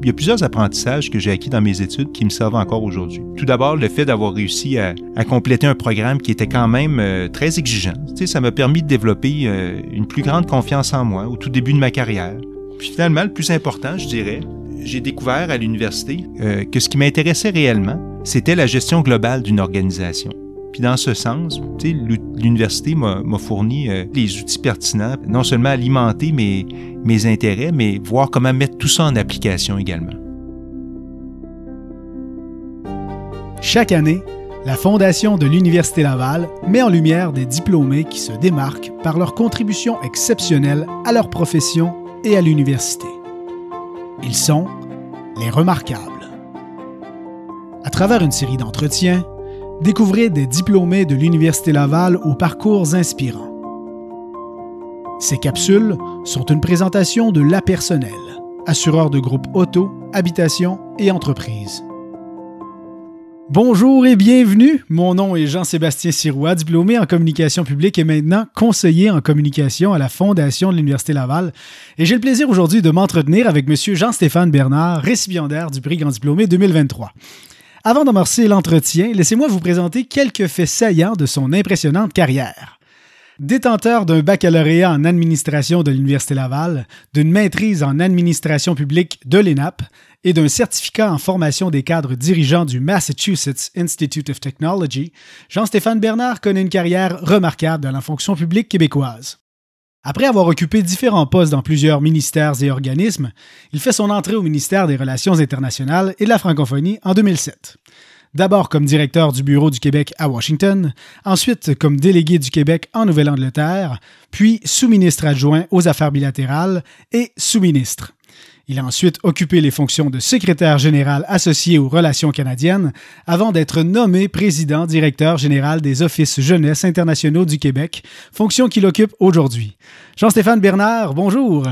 Il y a plusieurs apprentissages que j'ai acquis dans mes études qui me servent encore aujourd'hui. Tout d'abord, le fait d'avoir réussi à, compléter un programme qui était quand même euh, très exigeant. Tu sais, ça m'a permis de développer euh, une plus grande confiance en moi au tout début de ma carrière. Puis finalement, le plus important, je dirais, j'ai découvert à l'université euh, que ce qui m'intéressait réellement, c'était la gestion globale d'une organisation. Puis dans ce sens, l'université m'a fourni euh, les outils pertinents, non seulement alimenter mes, mes intérêts, mais voir comment mettre tout ça en application également. Chaque année, la Fondation de l'Université Laval met en lumière des diplômés qui se démarquent par leur contribution exceptionnelle à leur profession et à l'université. Ils sont les remarquables. À travers une série d'entretiens, découvrez des diplômés de l'Université Laval aux parcours inspirants. Ces capsules sont une présentation de La Personnel, assureur de groupes auto, habitation et entreprise. Bonjour et bienvenue. Mon nom est Jean-Sébastien Sirois, diplômé en communication publique et maintenant conseiller en communication à la Fondation de l'Université Laval. Et j'ai le plaisir aujourd'hui de m'entretenir avec M. Jean-Stéphane Bernard, récipiendaire du prix Grand Diplômé 2023. Avant d'amorcer l'entretien, laissez-moi vous présenter quelques faits saillants de son impressionnante carrière. Détenteur d'un baccalauréat en administration de l'Université Laval, d'une maîtrise en administration publique de l'ENAP et d'un certificat en formation des cadres dirigeants du Massachusetts Institute of Technology, Jean-Stéphane Bernard connaît une carrière remarquable dans la fonction publique québécoise. Après avoir occupé différents postes dans plusieurs ministères et organismes, il fait son entrée au ministère des Relations internationales et de la francophonie en 2007. D'abord comme directeur du Bureau du Québec à Washington, ensuite comme délégué du Québec en Nouvelle-Angleterre, puis sous-ministre adjoint aux affaires bilatérales et sous-ministre. Il a ensuite occupé les fonctions de secrétaire général associé aux relations canadiennes avant d'être nommé président directeur général des Offices jeunesse internationaux du Québec, fonction qu'il occupe aujourd'hui. Jean-Stéphane Bernard, bonjour.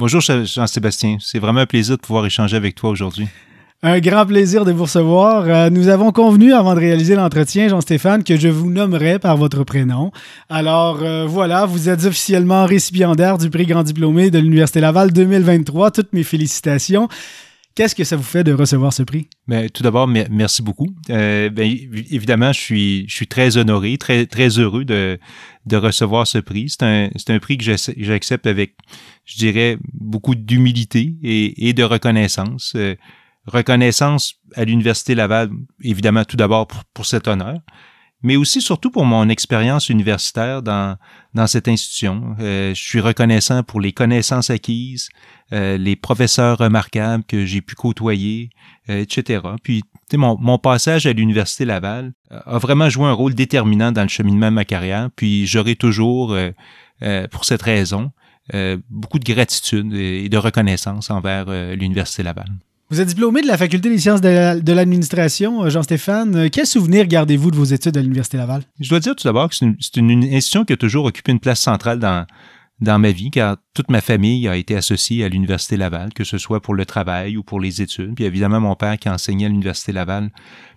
Bonjour Jean-Sébastien, c'est vraiment un plaisir de pouvoir échanger avec toi aujourd'hui. Un grand plaisir de vous recevoir. Euh, nous avons convenu avant de réaliser l'entretien, Jean-Stéphane, que je vous nommerai par votre prénom. Alors euh, voilà, vous êtes officiellement récipiendaire du prix Grand Diplômé de l'Université Laval 2023. Toutes mes félicitations. Qu'est-ce que ça vous fait de recevoir ce prix? Bien, tout d'abord, merci beaucoup. Euh, bien, évidemment, je suis, très honoré, très, heureux de, recevoir ce prix. C'est un, prix que j'accepte avec, je dirais, beaucoup d'humilité et, de reconnaissance reconnaissance à l'Université Laval, évidemment tout d'abord pour, cet honneur, mais aussi surtout pour mon expérience universitaire dans, cette institution. Euh, je suis reconnaissant pour les connaissances acquises, euh, les professeurs remarquables que j'ai pu côtoyer, euh, etc. Puis mon, mon passage à l'Université Laval a vraiment joué un rôle déterminant dans le cheminement de ma carrière, puis j'aurai toujours, pour cette raison, beaucoup de gratitude et de reconnaissance envers l'Université Laval. Vous êtes diplômé de la Faculté des sciences de l'administration, euh, Jean-Stéphane. Euh, quel souvenir gardez-vous de vos études à l'Université Laval? Je dois dire tout d'abord que c'est une, institution qui a toujours occupé une place centrale dans, dans ma vie, car toute ma famille a été associée à l'Université Laval, que ce soit pour le travail ou pour les études. Puis évidemment, mon père qui a enseigné à l'Université Laval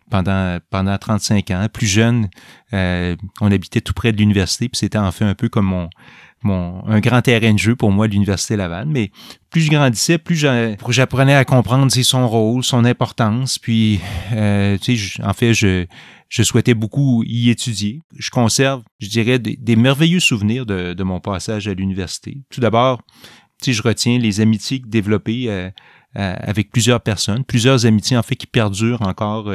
pendant, pendant 35 ans. Plus jeune, euh, on habitait tout près de l'université, puis c'était en fait un peu comme mon, un grand terrain de jeu pour moi, l'Université Laval. Mais plus je grandissais, plus j'apprenais à comprendre son rôle, son importance. Puis, euh, en fait, je, souhaitais beaucoup y étudier. Je conserve, je dirais, des, merveilleux souvenirs de, mon passage à l'université. Tout d'abord, tu je retiens les amitiés développées euh, euh, avec plusieurs personnes, plusieurs amitiés en fait qui perdurent encore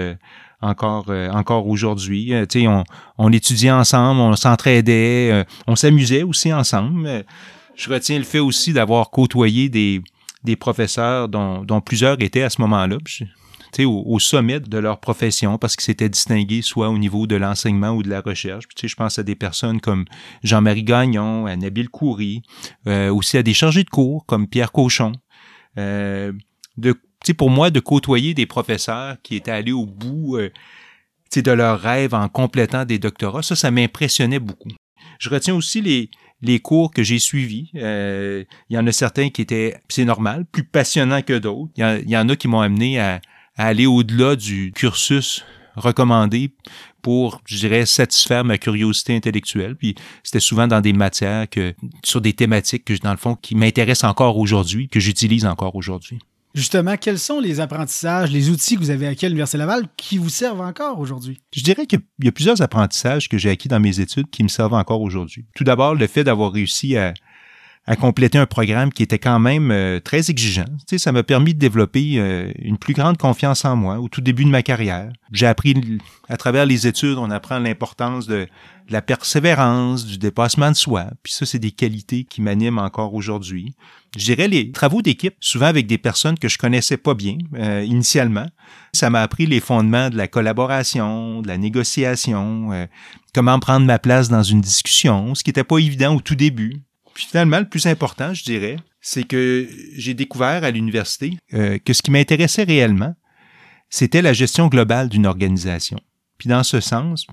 encore euh, encore aujourd'hui. Euh, tu sais, on, on étudiait ensemble, on s'entraidait, euh, on s'amusait aussi ensemble. Je retiens le fait aussi d'avoir côtoyé des, des professeurs dont, dont plusieurs étaient à ce moment-là. Au, au sommet de leur profession parce qu'ils s'étaient distingués soit au niveau de l'enseignement ou de la recherche. Puis, je pense à des personnes comme Jean-Marie Gagnon, à Nabil Coury, aussi à des chargés de cours comme Pierre Cochon. Euh, de sais, pour moi, de côtoyer des professeurs qui étaient allés au bout euh, de leurs rêves en complétant des doctorats, ça, ça m'impressionnait beaucoup. Je retiens aussi les, les cours que j'ai suivis. Euh, il y en a certains qui étaient, c'est normal, plus passionnants que d'autres. Il, y en a qui m'ont amené à, aller au-delà du cursus recommandé pour, je dirais, satisfaire ma curiosité intellectuelle. Puis c'était souvent dans des matières que, sur des thématiques que, dans le fond, qui m'intéressent encore aujourd'hui, que j'utilise encore aujourd'hui. Justement, quels sont les apprentissages, les outils que vous avez acquis à l'Université Laval qui vous servent encore aujourd'hui? Je dirais qu'il y a plusieurs apprentissages que j'ai acquis dans mes études qui me servent encore aujourd'hui. Tout d'abord, le fait d'avoir réussi à, à compléter un programme qui était quand même euh, très exigeant. Tu ça m'a permis de développer euh, une plus grande confiance en moi au tout début de ma carrière. J'ai appris à travers les études, on apprend l'importance de, la persévérance, du dépassement de soi. Puis ça, c'est des qualités qui m'animent encore aujourd'hui. Je dirais les travaux d'équipe, souvent avec des personnes que je connaissais pas bien euh, initialement. Ça m'a appris les fondements de la collaboration, de la négociation, comment prendre ma place dans une discussion, ce qui n'était pas évident au tout début finalement, le plus important, je dirais, c'est que j'ai découvert à l'université euh, que ce qui m'intéressait réellement, c'était la gestion globale d'une organisation. Puis dans ce sens,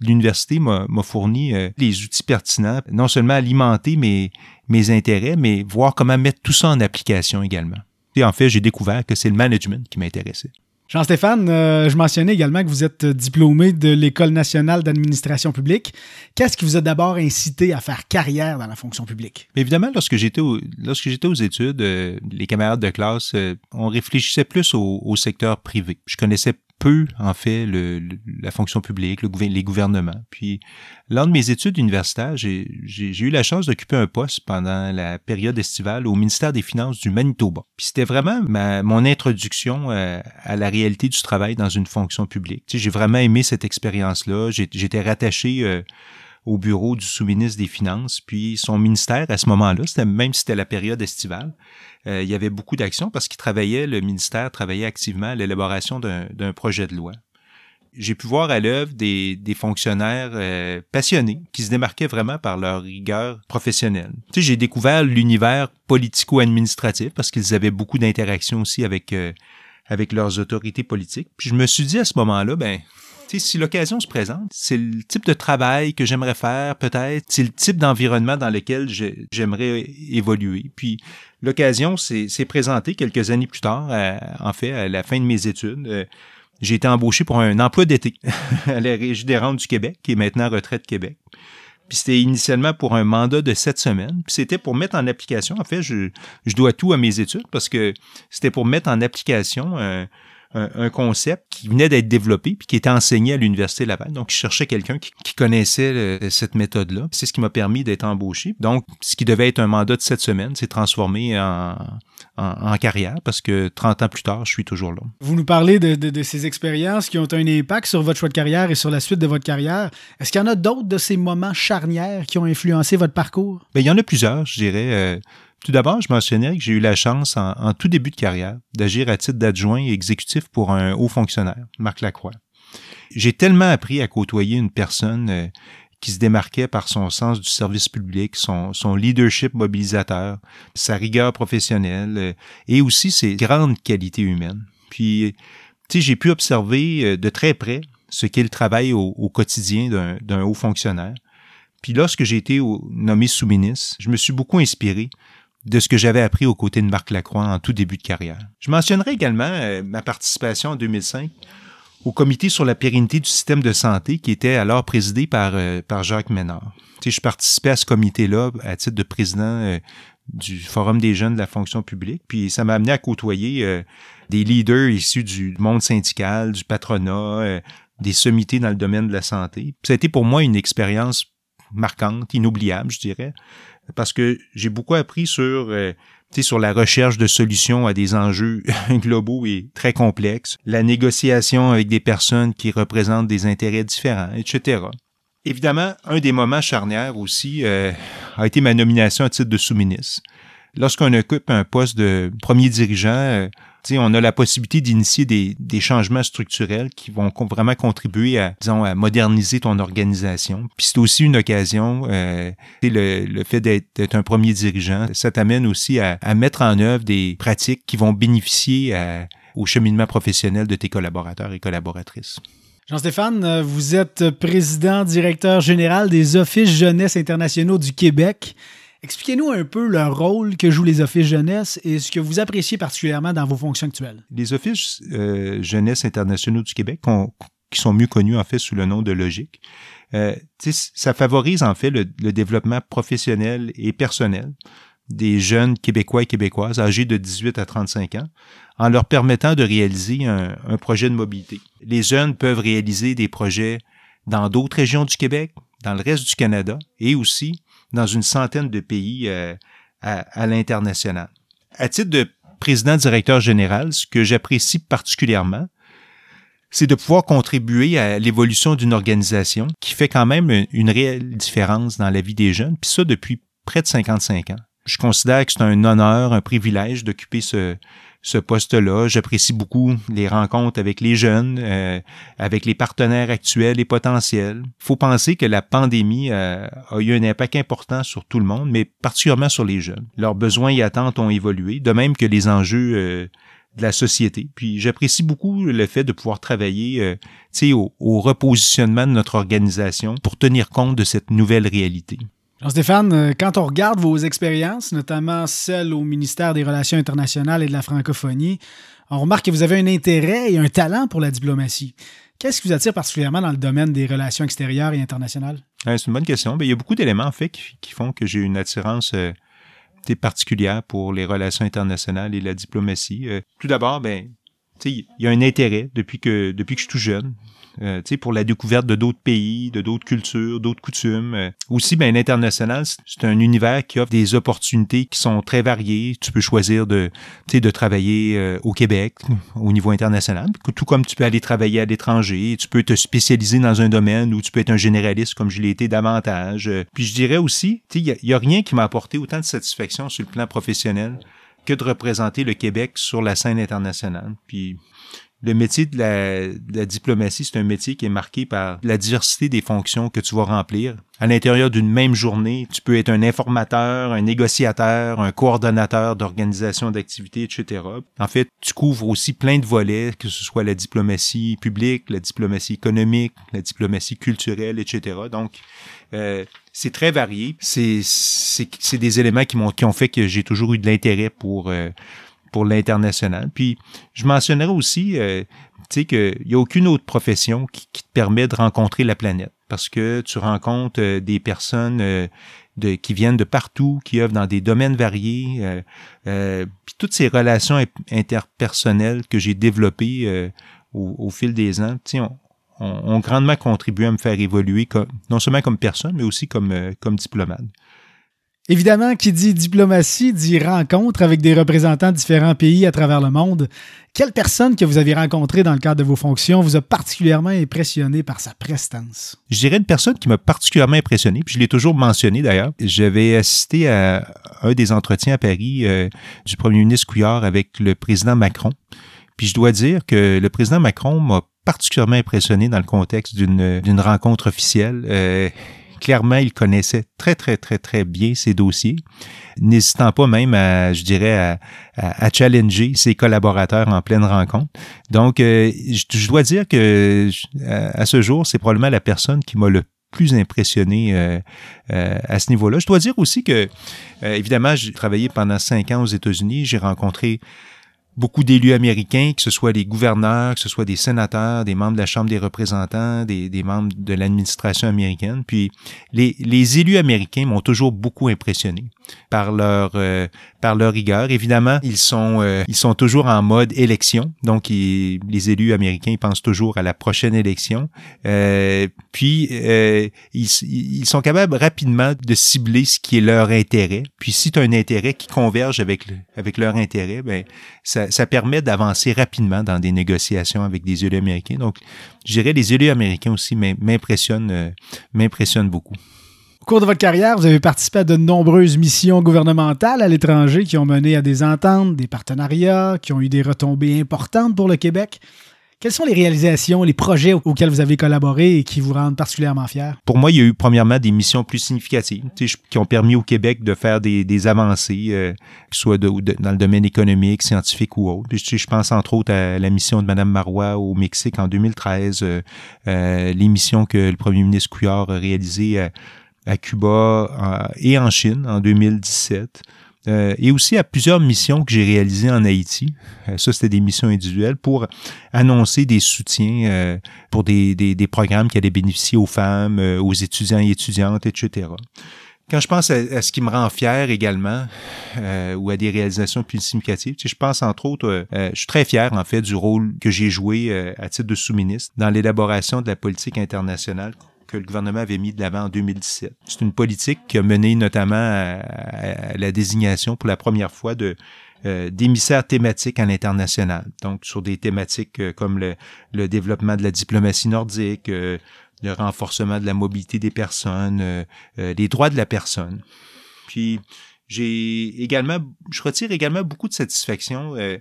l'université m'a fourni euh, les outils pertinents, non seulement alimenter mes, mes intérêts, mais voir comment mettre tout ça en application également. Et en fait, j'ai découvert que c'est le management qui m'intéressait. Jean-Stéphane, euh, je mentionnais également que vous êtes diplômé de l'École nationale d'administration publique. Qu'est-ce qui vous a d'abord incité à faire carrière dans la fonction publique? évidemment, lorsque j'étais lorsque j'étais aux études, euh, les camarades de classe, euh, on réfléchissait plus au, au, secteur privé. Je connaissais peu, en fait, la fonction publique, le, les gouvernements. Puis, lors de mes études universitaires, j'ai eu la chance d'occuper un poste pendant la période estivale au ministère des Finances du Manitoba. Puis, c'était vraiment ma, mon introduction à, à, la réalité du travail dans une fonction publique. Tu j'ai vraiment aimé cette expérience-là. J'étais rattaché... Euh, au bureau du sous-ministre des Finances. Puis son ministère, à ce moment-là, même si c'était la période estivale, euh, il y avait beaucoup d'actions parce qu'il travaillait, le ministère travaillait activement à l'élaboration d'un projet de loi. J'ai pu voir à l'œuvre des, des, fonctionnaires euh, passionnés qui se démarquaient vraiment par leur rigueur professionnelle. Tu sais, j'ai découvert l'univers politico-administratif parce qu'ils avaient beaucoup d'interactions aussi avec euh, avec leurs autorités politiques. Puis je me suis dit à ce moment-là, ben si l'occasion se présente, c'est le type de travail que j'aimerais faire, peut-être, c'est le type d'environnement dans lequel j'aimerais évoluer. Puis l'occasion s'est présentée quelques années plus tard, en fait, à la fin de mes études. Euh, j'ai été embauché pour un emploi d'été à la Régie des rentes du Québec, qui est maintenant Retraite Québec. Puis c'était initialement pour un mandat de sept semaines. Puis c'était pour mettre en application. En fait, je, je dois tout à mes études parce que c'était pour mettre en application un, un, concept qui venait d'être développé puis qui était enseigné à l'Université Laval. Donc, je cherchais quelqu'un qui, connaissait cette méthode-là. C'est ce qui m'a permis d'être embauché. Donc, ce qui devait être un mandat de sept semaines s'est transformé en, en, carrière parce que 30 ans plus tard, je suis toujours là. Vous nous parlez de, de, ces expériences qui ont un impact sur votre choix de carrière et sur la suite de votre carrière. Est-ce qu'il y en a d'autres de ces moments charnières qui ont influencé votre parcours? Bien, il y en a plusieurs, je dirais. Euh, tout d'abord, je mentionnais que j'ai eu la chance, en, tout début de carrière, d'agir à titre d'adjoint et exécutif pour un haut fonctionnaire, Marc Lacroix. J'ai tellement appris à côtoyer une personne euh, qui se démarquait par son sens du service public, son, leadership mobilisateur, sa rigueur professionnelle euh, et aussi ses grandes qualités humaines. Puis, tu sais, j'ai pu observer euh, de très près ce qu'est le travail au quotidien d'un haut fonctionnaire. Puis lorsque j'ai été nommé sous-ministre, je me suis beaucoup inspiré de ce que j'avais appris aux côtés de Marc Lacroix en tout début de carrière. Je mentionnerai également euh, ma participation en 2005 au comité sur la pérennité du système de santé qui était alors présidé par, euh, par Jacques Ménard. Tu je participais à ce comité-là à titre de président euh, du Forum des jeunes de la fonction publique, puis ça m'a amené à côtoyer des leaders issus du monde syndical, du patronat, des sommités dans le domaine de la santé. Ça a été pour moi une expérience marquante, inoubliable, je dirais, parce que j'ai beaucoup appris sur, euh, sur la recherche de solutions à des enjeux globaux et très complexes, la négociation avec des personnes qui représentent des intérêts différents, etc. Évidemment, un des moments charnières aussi euh, a été ma nomination à titre de sous-ministre. Lorsqu'on occupe un poste de premier dirigeant, euh, on a la possibilité d'initier des, changements structurels qui vont vraiment contribuer à, disons, à moderniser ton organisation. Puis c'est aussi une occasion, euh, le, fait d'être un premier dirigeant, ça t'amène aussi à, mettre en œuvre des pratiques qui vont bénéficier au cheminement professionnel de tes collaborateurs et collaboratrices. Jean-Stéphane, euh, vous êtes président directeur général des Offices jeunesse internationaux du Québec. Expliquez-nous un peu le rôle que jouent les offices jeunesse et ce que vous appréciez particulièrement dans vos fonctions actuelles. Les offices euh, jeunesse internationaux du Québec, qui sont mieux connus en fait sous le nom de Logique, euh, ça favorise en fait le, développement professionnel et personnel des jeunes Québécois et Québécoises âgés de 18 à 35 ans en leur permettant de réaliser un, projet de mobilité. Les jeunes peuvent réaliser des projets dans d'autres régions du Québec, dans le reste du Canada et aussi dans une centaine de pays euh, à, à l'international. À titre de président-directeur général, ce que j'apprécie particulièrement, c'est de pouvoir contribuer à l'évolution d'une organisation qui fait quand même une réelle différence dans la vie des jeunes, puis ça depuis près de 55 ans. Je considère que c'est un honneur, un privilège d'occuper ce, ce poste-là. J'apprécie beaucoup les rencontres avec les jeunes, euh, avec les partenaires actuels et potentiels. Il faut penser que la pandémie euh, a eu un impact important sur tout le monde, mais particulièrement sur les jeunes. Leurs besoins et attentes ont évolué, de même que les enjeux euh, de la société. Puis j'apprécie beaucoup le fait de pouvoir travailler au, au repositionnement de notre organisation pour tenir compte de cette nouvelle réalité. Jean-Stéphane, euh, quand on regarde vos expériences, notamment celles au ministère des Relations internationales et de la francophonie, on remarque que vous avez un intérêt et un talent pour la diplomatie. Qu'est-ce qui vous attire particulièrement dans le domaine des relations extérieures et internationales? c'est une bonne question. Ben, il y a beaucoup d'éléments en fait qui, font que j'ai une attirance euh, particulière pour les relations internationales et la diplomatie. Euh, tout d'abord, ben, il y a un intérêt depuis que depuis que je suis tout jeune. Euh, pour la découverte de d'autres pays, de d'autres cultures, d'autres coutumes. Euh, aussi, ben, l'international, c'est un univers qui offre des opportunités qui sont très variées. Tu peux choisir de, de travailler euh, au Québec au niveau international, tout comme tu peux aller travailler à l'étranger. Tu peux te spécialiser dans un domaine où tu peux être un généraliste comme je l'ai été davantage. Puis je dirais aussi, il n'y y a rien qui m'a apporté autant de satisfaction sur le plan professionnel que de représenter le Québec sur la scène internationale. Puis le métier de la, diplomatie, c'est un métier qui est marqué par la diversité des fonctions que tu vas remplir. À l'intérieur d'une même journée, tu peux être un informateur, un négociateur, un coordonnateur d'organisation d'activités, etc. En fait, tu couvres aussi plein de volets, que ce soit la diplomatie publique, la diplomatie économique, la diplomatie culturelle, etc. Donc, euh, c'est très varié. C'est des éléments qui m'ont qui ont fait que j'ai toujours eu de l'intérêt pour euh, pour l'international. Puis je mentionnerai aussi, euh, tu sais, qu'il n'y a aucune autre profession qui, te permet de rencontrer la planète parce que tu rencontres euh, des personnes euh, de, qui viennent de partout, qui œuvrent dans des domaines variés. Euh, puis toutes ces relations interpersonnelles que j'ai développées au, fil des ans, tu sais, ont, ont, grandement contribué à me faire évoluer comme, non seulement comme personne, mais aussi comme, comme diplomate. Évidemment, qui dit diplomatie dit rencontre avec des représentants de différents pays à travers le monde. Quelle personne que vous avez rencontrée dans le cadre de vos fonctions vous a particulièrement impressionné par sa prestance? Je dirais une personne qui m'a particulièrement impressionné, puis je l'ai toujours mentionné d'ailleurs. J'avais assisté à un des entretiens à Paris euh, du premier ministre Couillard avec le président Macron. Puis je dois dire que le président Macron m'a particulièrement impressionné dans le contexte d'une rencontre officielle. Euh, clairement, il connaissait très, très, très, très bien ses dossiers, n'hésitant pas même à, je dirais, à, challenger ses collaborateurs en pleine rencontre. Donc, euh, je, dois dire que à, ce jour, c'est probablement la personne qui m'a le plus impressionné euh, euh, à ce niveau-là. Je dois dire aussi que, évidemment, j'ai travaillé pendant cinq ans aux États-Unis. J'ai rencontré beaucoup d'élus américains, que ce soit des gouverneurs, que ce soit des sénateurs, des membres de la Chambre des représentants, des, membres de l'administration américaine. Puis les, les élus américains m'ont toujours beaucoup impressionné par leur euh, par leur rigueur. Évidemment, ils sont euh, ils sont toujours en mode élection, donc les élus américains pensent toujours à la prochaine élection. Euh, puis ils, ils sont capables rapidement de cibler ce qui est leur intérêt. Puis si tu as un intérêt qui converge avec avec leur intérêt, ben ça, ça, permet d'avancer rapidement dans des négociations avec des élus américains. Donc, je dirais les élus américains aussi m'impressionnent, euh, m'impressionnent beaucoup. Au cours de votre carrière, vous avez participé à de nombreuses missions gouvernementales à l'étranger qui ont mené à des ententes, des partenariats, qui ont eu des retombées importantes pour le Québec. Quelles sont les réalisations, les projets auxquels vous avez collaboré et qui vous rendent particulièrement fiers? Pour moi, il y a eu premièrement des missions plus significatives qui ont permis au Québec de faire des, avancées, euh, soit dans le domaine économique, scientifique ou autre. je pense entre autres à la mission de Mme Marois au Mexique en 2013, euh, euh, les missions que le premier ministre Couillard a réalisées à Cuba et en Chine en 2017. Euh, et aussi à plusieurs missions que j'ai réalisées en Haïti. Euh, ça, c'était des missions individuelles pour annoncer des soutiens euh, pour des, des, des, programmes qui allaient bénéficier aux femmes, aux étudiants et étudiantes, etc. quand je pense à, ce qui me rend fier également, euh, ou à des réalisations plus significatives, tu sais, je pense entre autres, euh, euh, je suis très fier en fait du rôle que j'ai joué à titre de sous-ministre dans l'élaboration de la politique internationale que le gouvernement avait mis de l'avant en 2017. C'est une politique qui a mené notamment à, la désignation pour la première fois de d'émissaires thématiques à l'international. Donc, sur des thématiques comme le, le, développement de la diplomatie nordique, le renforcement de la mobilité des personnes, euh, euh, les droits de la personne. Puis j'ai également, je retire également beaucoup de satisfaction euh,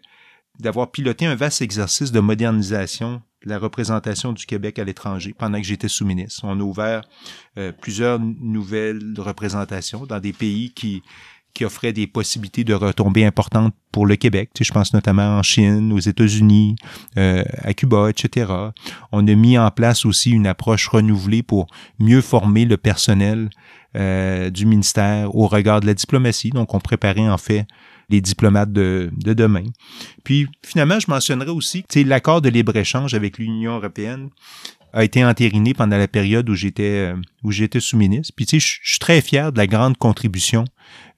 d'avoir piloté un vaste exercice de modernisation de la représentation du Québec à l'étranger pendant que j'étais sous-ministre. On a ouvert plusieurs nouvelles représentations dans des pays qui qui offrait des possibilités de retombées importantes pour le Québec. Je pense notamment en Chine, aux États-Unis, euh, à Cuba, etc. On a mis en place aussi une approche renouvelée pour mieux former le personnel euh, du ministère au regard de la diplomatie. Donc, on préparait en fait les diplomates de, de demain. Puis, finalement, je mentionnerai aussi l'accord de libre-échange avec l'Union européenne a été entériné pendant la période où j'étais euh, où j'étais sous-ministre. Puis tu sais, je suis très fier de la grande contribution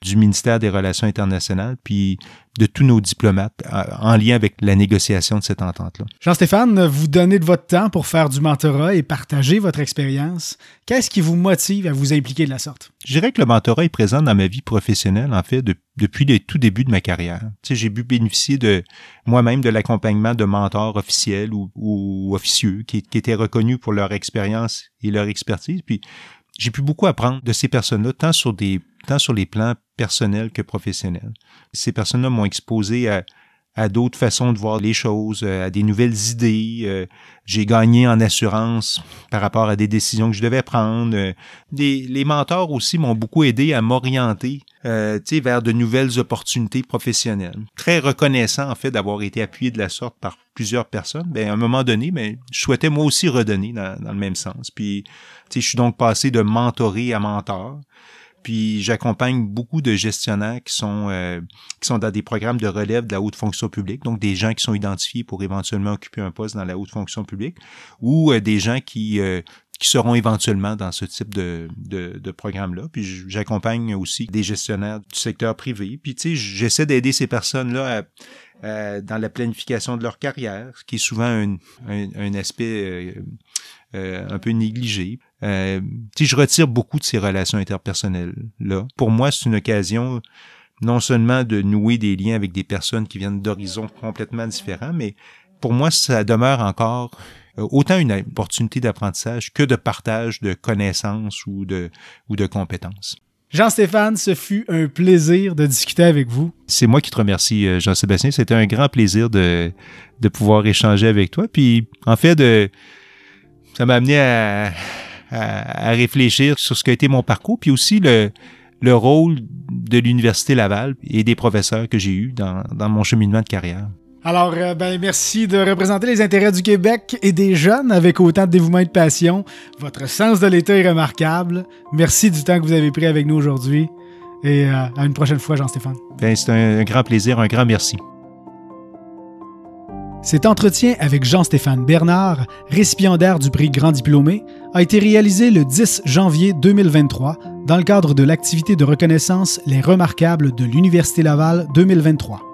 du ministère des Relations internationales, puis de tous nos diplomates en lien avec la négociation de cette entente-là. Jean-Stéphane, vous donnez de votre temps pour faire du mentorat et partager votre expérience. Qu'est-ce qui vous motive à vous impliquer de la sorte? Je dirais que le mentorat est présent dans ma vie professionnelle, en fait, depuis les tout débuts de ma carrière. Tu sais, j'ai pu bénéficier de moi-même de l'accompagnement de mentors officiels ou, officieux qui, qui étaient reconnus pour leur expérience et leur expertise. Puis j'ai pu beaucoup apprendre de ces personnes-là, tant sur des tant sur les plans personnels que professionnels. Ces personnes-là m'ont exposé à, à d'autres façons de voir les choses, euh, à des nouvelles idées. Euh, j'ai gagné en assurance par rapport à des décisions que je devais prendre. Euh, les mentors aussi m'ont beaucoup aidé à m'orienter euh, vers de nouvelles opportunités professionnelles. Très reconnaissant en fait d'avoir été appuyé de la sorte par plusieurs personnes. Ben, à un moment donné, ben, je souhaitais moi aussi redonner dans, dans le même sens. Puis, je suis donc passé de mentoré à mentor. Puis j'accompagne beaucoup de gestionnaires qui sont euh, qui sont dans des programmes de relève de la haute fonction publique, donc des gens qui sont identifiés pour éventuellement occuper un poste dans la haute fonction publique, ou euh, des gens qui euh, qui seront éventuellement dans ce type de, de, de programme-là. Puis j'accompagne aussi des gestionnaires du secteur privé. Puis tu sais, j'essaie d'aider ces personnes-là dans la planification de leur carrière, ce qui est souvent un, un, aspect un peu négligé. Euh, je retire beaucoup de ces relations interpersonnelles-là. Pour moi, c'est une occasion non seulement de nouer des liens avec des personnes qui viennent d'horizons complètement différents, mais pour moi, ça demeure encore euh, autant une opportunité d'apprentissage que de partage de connaissances ou de, ou de compétences. Jean-Stéphane, ce fut un plaisir de discuter avec vous. C'est moi qui te remercie, euh, Jean-Sébastien. C'était un grand plaisir de, de pouvoir échanger avec toi. Puis, en fait, de, ça m'a amené à, à, réfléchir sur ce qu'a été mon parcours, puis aussi le, le rôle de l'Université Laval et des professeurs que j'ai eus dans, dans mon cheminement de carrière. Alors, euh, ben, merci de représenter les intérêts du Québec et des jeunes avec autant de dévouement et de passion. Votre sens de l'État est remarquable. Merci du temps que vous avez pris avec nous aujourd'hui. Et euh, à une prochaine fois, Jean-Stéphane. Ben, c'est un grand plaisir, un grand merci. Cet entretien avec Jean-Stéphane Bernard, récipiendaire du prix Grand Diplômé, a été réalisé le 10 janvier 2023 dans le cadre de l'activité de reconnaissance Les Remarquables de l'Université Laval 2023.